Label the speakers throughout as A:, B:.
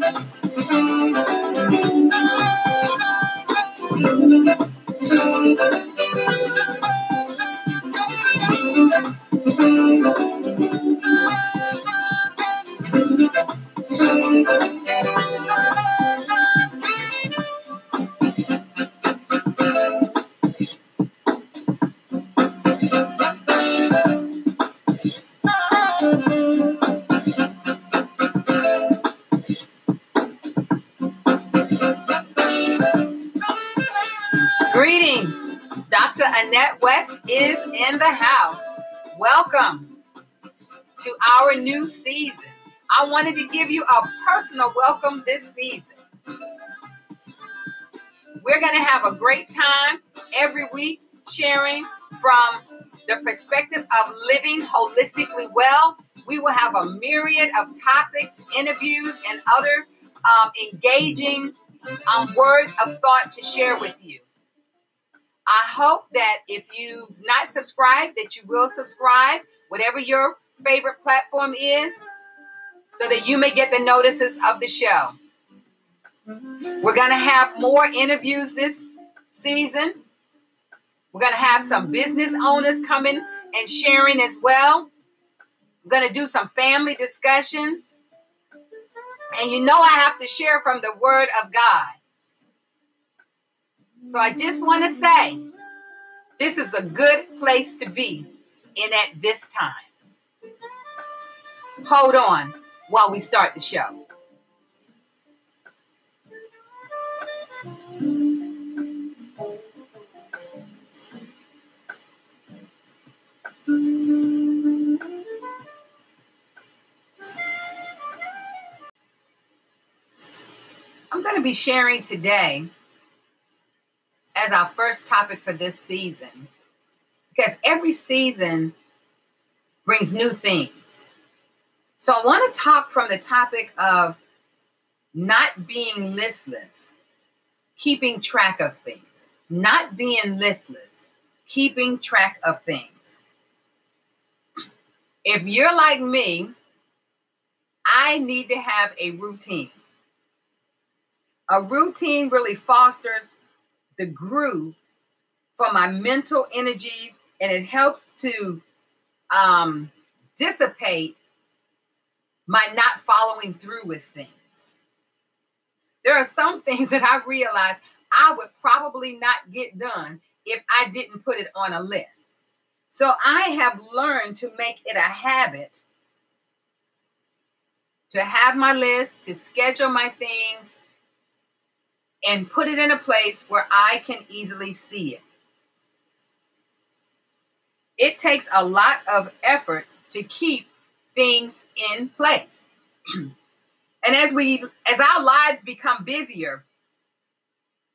A: Dr. Annette West is in the house. Welcome to our new season. I wanted to give you a personal welcome this season. We're going to have a great time every week sharing from the perspective of living holistically well. We will have a myriad of topics, interviews, and other um, engaging um, words of thought to share with you. I hope that if you've not subscribed, that you will subscribe, whatever your favorite platform is, so that you may get the notices of the show. We're going to have more interviews this season. We're going to have some business owners coming and sharing as well. We're going to do some family discussions. And you know, I have to share from the Word of God. So I just want to say this is a good place to be in at this time. Hold on while we start the show. I'm going to be sharing today as our first topic for this season because every season brings new things. So I want to talk from the topic of not being listless, keeping track of things, not being listless, keeping track of things. If you're like me, I need to have a routine. A routine really fosters the groove for my mental energies and it helps to um, dissipate my not following through with things. There are some things that I realize I would probably not get done if I didn't put it on a list. So I have learned to make it a habit to have my list, to schedule my things, and put it in a place where I can easily see it. It takes a lot of effort to keep things in place. and as we as our lives become busier,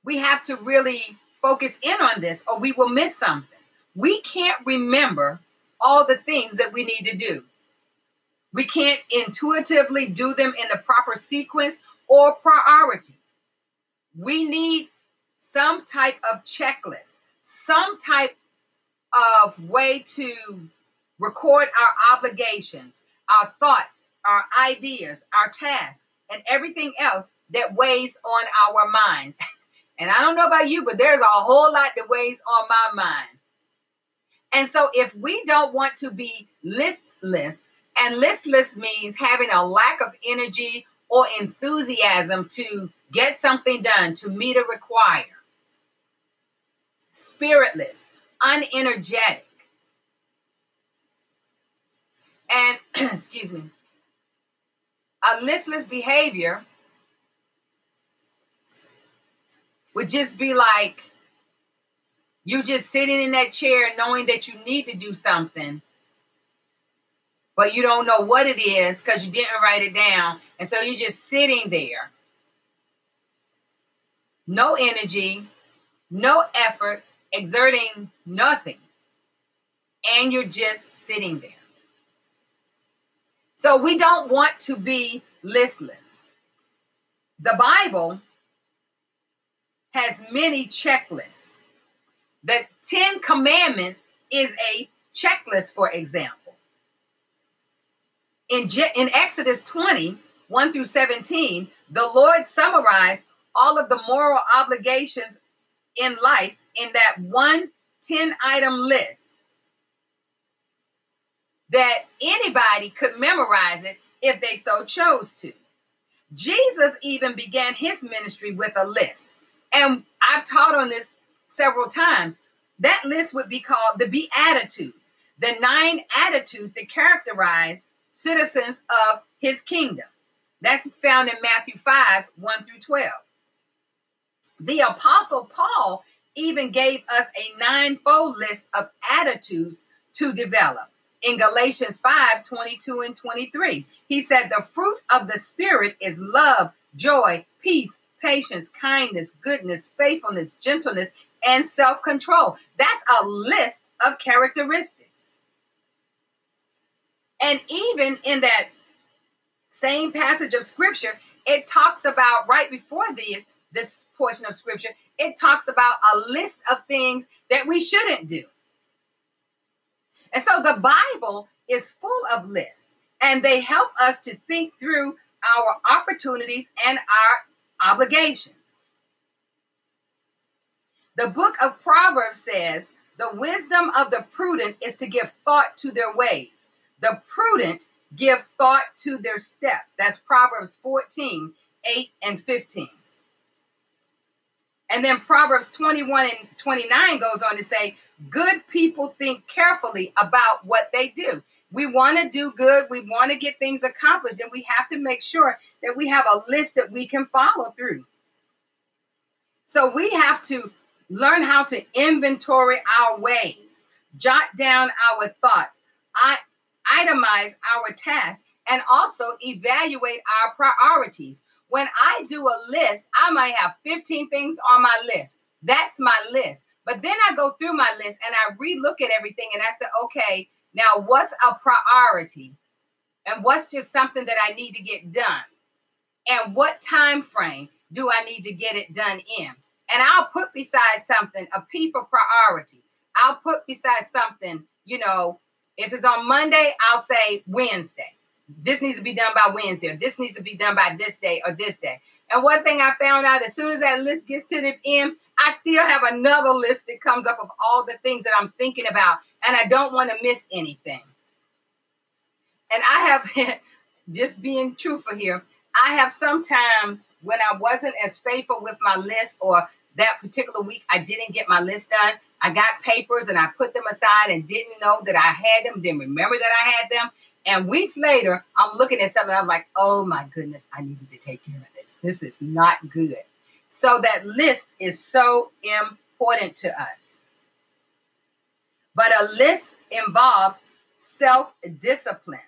A: we have to really focus in on this or we will miss something. We can't remember all the things that we need to do. We can't intuitively do them in the proper sequence or priority. We need some type of checklist, some type of way to record our obligations, our thoughts, our ideas, our tasks, and everything else that weighs on our minds. and I don't know about you, but there's a whole lot that weighs on my mind. And so if we don't want to be listless, and listless means having a lack of energy or enthusiasm to get something done, to meet a require. Spiritless, unenergetic. And, excuse me, a listless behavior would just be like you just sitting in that chair knowing that you need to do something but you don't know what it is because you didn't write it down. And so you're just sitting there. No energy, no effort, exerting nothing. And you're just sitting there. So we don't want to be listless. The Bible has many checklists. The 10 commandments is a checklist, for example in, Je- in Exodus 20, 1 through 17, the Lord summarized all of the moral obligations in life in that one 10 item list that anybody could memorize it if they so chose to. Jesus even began his ministry with a list. And I've taught on this several times. That list would be called the Beatitudes, the nine attitudes that characterize citizens of his kingdom. That's found in Matthew 5 1 through 12. The Apostle Paul even gave us a ninefold list of attitudes to develop. In Galatians 5 22 and 23, he said, The fruit of the Spirit is love, joy, peace, patience, kindness, goodness, faithfulness, gentleness, and self control. That's a list of characteristics. And even in that same passage of scripture, it talks about right before this, this portion of scripture, it talks about a list of things that we shouldn't do. And so the Bible is full of lists, and they help us to think through our opportunities and our obligations. The book of Proverbs says, The wisdom of the prudent is to give thought to their ways. The prudent give thought to their steps. That's Proverbs 14, 8 and 15. And then Proverbs 21 and 29 goes on to say, Good people think carefully about what they do. We want to do good, we want to get things accomplished, and we have to make sure that we have a list that we can follow through. So we have to learn how to inventory our ways, jot down our thoughts, I, itemize our tasks, and also evaluate our priorities. When I do a list, I might have 15 things on my list. That's my list. But then I go through my list and I relook at everything and I say, okay, now what's a priority? And what's just something that I need to get done? And what time frame do I need to get it done in? And I'll put beside something a P for priority. I'll put beside something, you know, if it's on Monday, I'll say Wednesday this needs to be done by Wednesday, or this needs to be done by this day or this day. And one thing I found out as soon as that list gets to the end, I still have another list that comes up of all the things that I'm thinking about, and I don't want to miss anything. And I have, just being truthful here, I have sometimes when I wasn't as faithful with my list or that particular week I didn't get my list done, I got papers and I put them aside and didn't know that I had them, didn't remember that I had them. And weeks later, I'm looking at something, I'm like, oh my goodness, I needed to take care of this. This is not good. So that list is so important to us. But a list involves self discipline.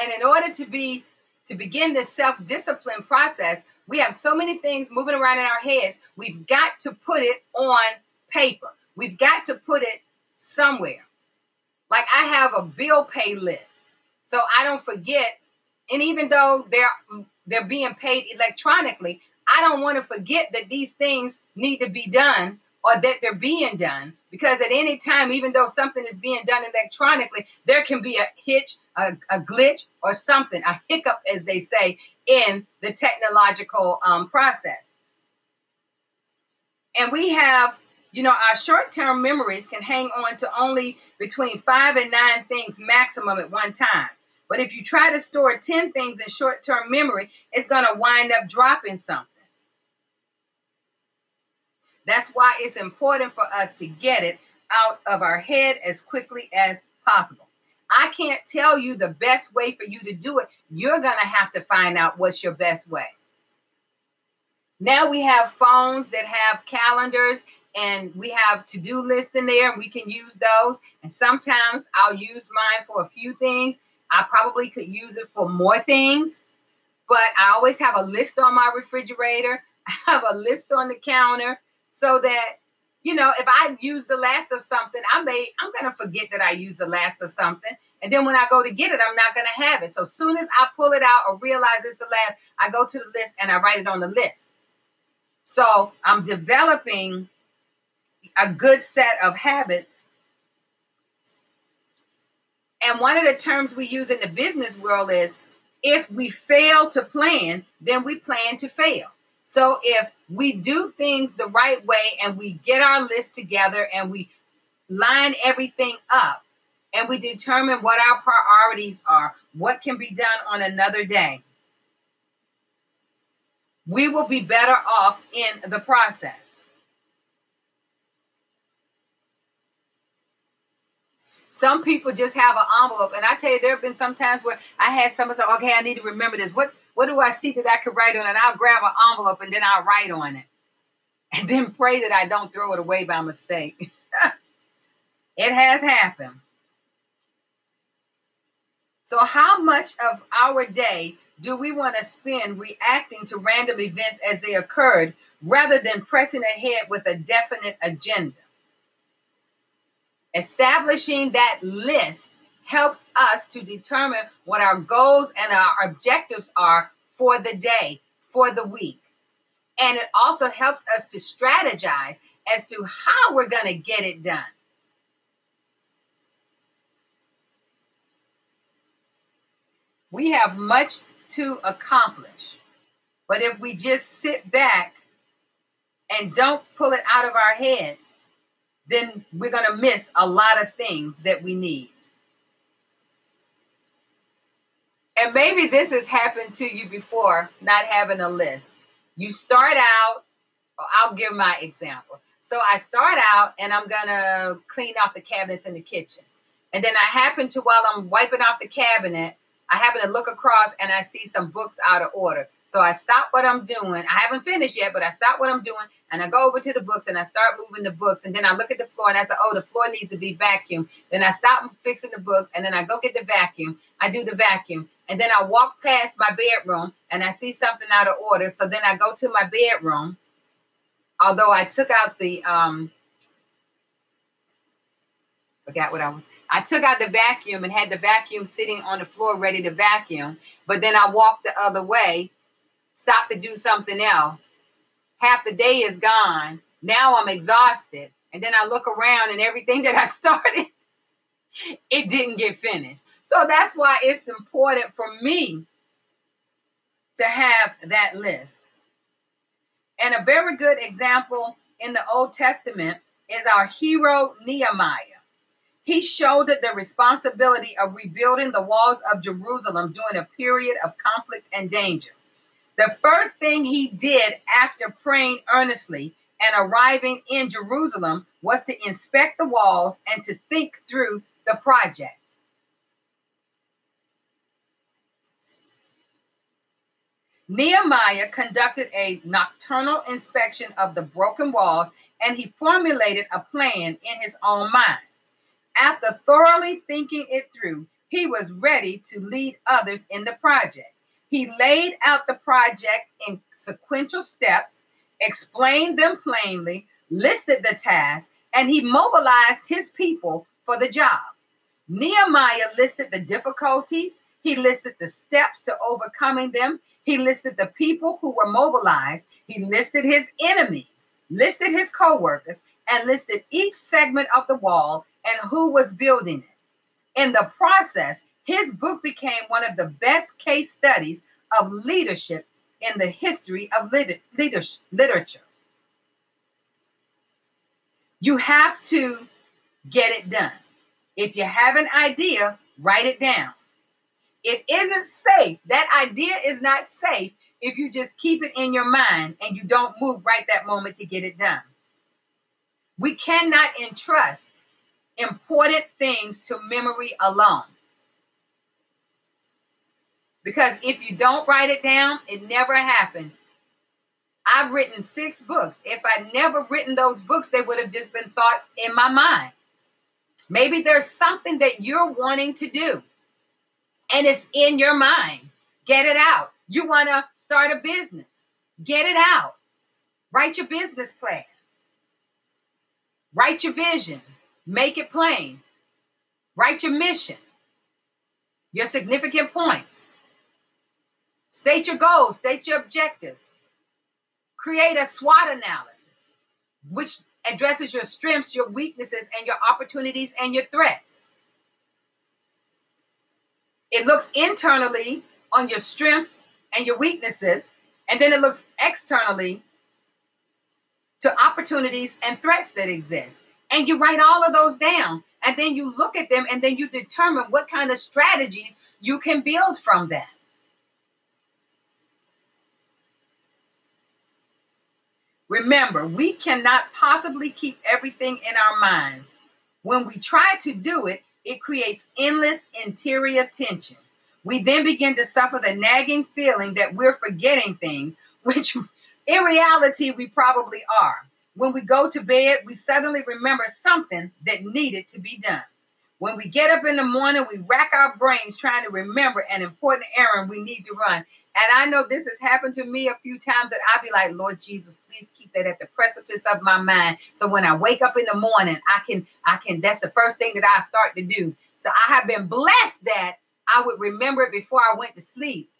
A: And in order to be to begin this self discipline process, we have so many things moving around in our heads. We've got to put it on paper. We've got to put it somewhere. Like I have a bill pay list, so I don't forget. And even though they're they're being paid electronically, I don't want to forget that these things need to be done or that they're being done because at any time, even though something is being done electronically, there can be a hitch, a, a glitch, or something, a hiccup, as they say, in the technological um, process. And we have you know, our short term memories can hang on to only between five and nine things maximum at one time. But if you try to store 10 things in short term memory, it's going to wind up dropping something. That's why it's important for us to get it out of our head as quickly as possible. I can't tell you the best way for you to do it. You're going to have to find out what's your best way. Now we have phones that have calendars and we have to-do lists in there and we can use those and sometimes i'll use mine for a few things i probably could use it for more things but i always have a list on my refrigerator i have a list on the counter so that you know if i use the last of something i may i'm to forget that i used the last of something and then when i go to get it i'm not to have it so soon as i pull it out or realize it's the last i go to the list and i write it on the list so i'm developing a good set of habits. And one of the terms we use in the business world is if we fail to plan, then we plan to fail. So if we do things the right way and we get our list together and we line everything up and we determine what our priorities are, what can be done on another day, we will be better off in the process. Some people just have an envelope, and I tell you, there have been some times where I had someone say, "Okay, I need to remember this. What what do I see that I could write on?" And I'll grab an envelope and then I'll write on it, and then pray that I don't throw it away by mistake. it has happened. So, how much of our day do we want to spend reacting to random events as they occurred rather than pressing ahead with a definite agenda? Establishing that list helps us to determine what our goals and our objectives are for the day, for the week. And it also helps us to strategize as to how we're going to get it done. We have much to accomplish. But if we just sit back and don't pull it out of our heads, then we're going to miss a lot of things that we need. And maybe this has happened to you before, not having a list. You start out, I'll give my example. So I start out and I'm going to clean off the cabinets in the kitchen. And then I happen to, while I'm wiping off the cabinet, I happen to look across and I see some books out of order. So I stop what I'm doing. I haven't finished yet, but I stop what I'm doing and I go over to the books and I start moving the books. And then I look at the floor and I say, oh, the floor needs to be vacuumed. Then I stop fixing the books and then I go get the vacuum. I do the vacuum. And then I walk past my bedroom and I see something out of order. So then I go to my bedroom. Although I took out the um forgot what I was. I took out the vacuum and had the vacuum sitting on the floor ready to vacuum. But then I walked the other way, stopped to do something else. Half the day is gone. Now I'm exhausted. And then I look around and everything that I started, it didn't get finished. So that's why it's important for me to have that list. And a very good example in the Old Testament is our hero Nehemiah. He shouldered the responsibility of rebuilding the walls of Jerusalem during a period of conflict and danger. The first thing he did after praying earnestly and arriving in Jerusalem was to inspect the walls and to think through the project. Nehemiah conducted a nocturnal inspection of the broken walls and he formulated a plan in his own mind. After thoroughly thinking it through, he was ready to lead others in the project. He laid out the project in sequential steps, explained them plainly, listed the task, and he mobilized his people for the job. Nehemiah listed the difficulties, he listed the steps to overcoming them, he listed the people who were mobilized, he listed his enemies, listed his co-workers, and listed each segment of the wall and who was building it. In the process, his book became one of the best case studies of leadership in the history of leadership, literature. You have to get it done. If you have an idea, write it down. It isn't safe. That idea is not safe if you just keep it in your mind and you don't move right that moment to get it done. We cannot entrust important things to memory alone. Because if you don't write it down, it never happened. I've written six books. If I'd never written those books, they would have just been thoughts in my mind. Maybe there's something that you're wanting to do and it's in your mind. Get it out. You want to start a business, get it out. Write your business plan, write your vision, Make it plain. Write your mission, your significant points. State your goals, state your objectives. Create a SWOT analysis, which addresses your strengths, your weaknesses, and your opportunities and your threats. It looks internally on your strengths and your weaknesses, and then it looks externally to opportunities and threats that exist. And you write all of those down, and then you look at them, and then you determine what kind of strategies you can build from that. Remember, we cannot possibly keep everything in our minds. When we try to do it, it creates endless interior tension. We then begin to suffer the nagging feeling that we're forgetting things, which in reality we probably are. When we go to bed, we suddenly remember something that needed to be done. When we get up in the morning, we rack our brains trying to remember an important errand we need to run. And I know this has happened to me a few times that I'll be like, Lord Jesus, please keep that at the precipice of my mind. So when I wake up in the morning, I can, I can, that's the first thing that I start to do. So I have been blessed that I would remember it before I went to sleep.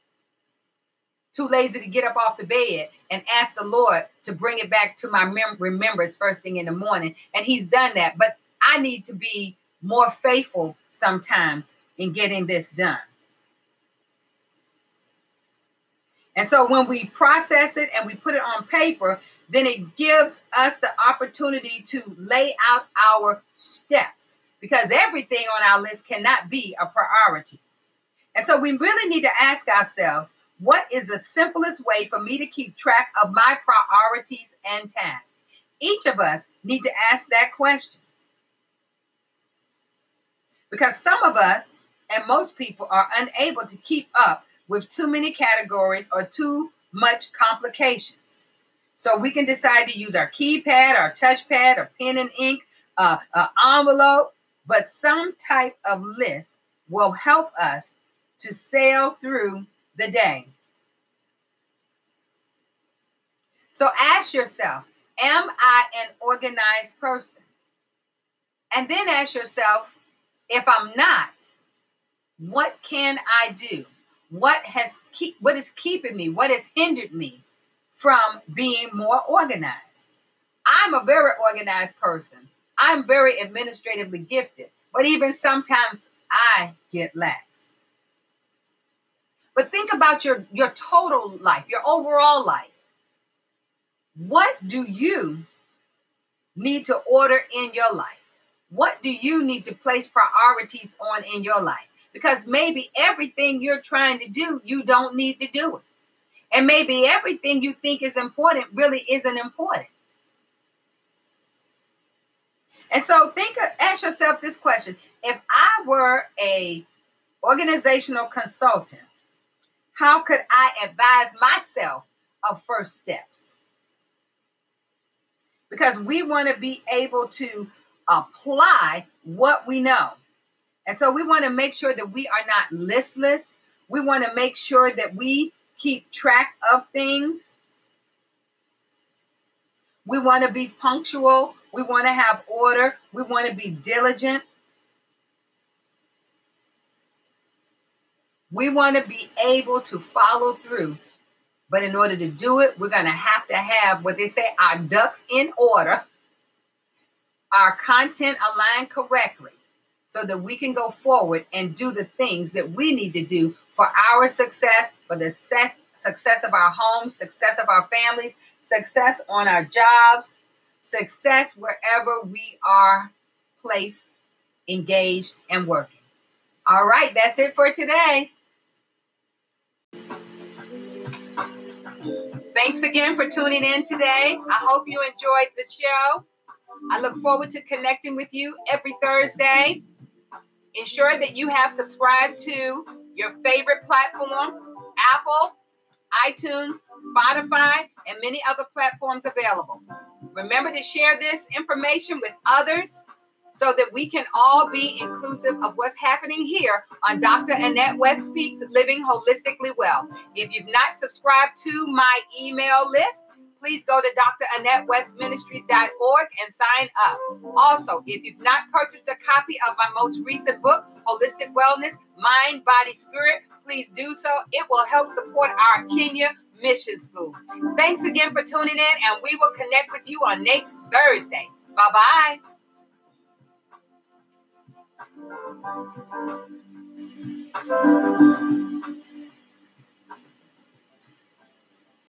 A: Too lazy to get up off the bed and ask the Lord to bring it back to my mem- remembrance first thing in the morning. And He's done that. But I need to be more faithful sometimes in getting this done. And so when we process it and we put it on paper, then it gives us the opportunity to lay out our steps because everything on our list cannot be a priority. And so we really need to ask ourselves what is the simplest way for me to keep track of my priorities and tasks? Each of us need to ask that question. Because some of us and most people are unable to keep up with too many categories or too much complications. So we can decide to use our keypad, our touchpad, or pen and ink, uh, an envelope, but some type of list will help us to sail through the day. So ask yourself, am I an organized person? And then ask yourself, if I'm not, what can I do? What has keep, what is keeping me? What has hindered me from being more organized? I'm a very organized person. I'm very administratively gifted, but even sometimes I get lax. But think about your your total life, your overall life. What do you need to order in your life? What do you need to place priorities on in your life? Because maybe everything you're trying to do, you don't need to do it. And maybe everything you think is important really isn't important. And so think ask yourself this question. If I were a organizational consultant, how could I advise myself of first steps? Because we want to be able to apply what we know. And so we want to make sure that we are not listless. We want to make sure that we keep track of things. We want to be punctual. We want to have order. We want to be diligent. We want to be able to follow through. But in order to do it, we're going to have to have what they say our ducks in order our content aligned correctly so that we can go forward and do the things that we need to do for our success, for the success, success of our homes, success of our families, success on our jobs, success wherever we are placed, engaged, and working. All right, that's it for today. Thanks again for tuning in today. I hope you enjoyed the show. I look forward to connecting with you every Thursday. Ensure that you have subscribed to your favorite platform Apple, iTunes, Spotify, and many other platforms available. Remember to share this information with others so that we can all be inclusive of what's happening here on Dr. Annette West Speaks Living Holistically Well. If you've not subscribed to my email list, please go to drAnnetteWestMinistries.org and sign up. Also, if you've not purchased a copy of my most recent book, Holistic Wellness, Mind, Body, Spirit, please do so. It will help support our Kenya Mission School. Thanks again for tuning in, and we will connect with you on next Thursday. Bye bye. You.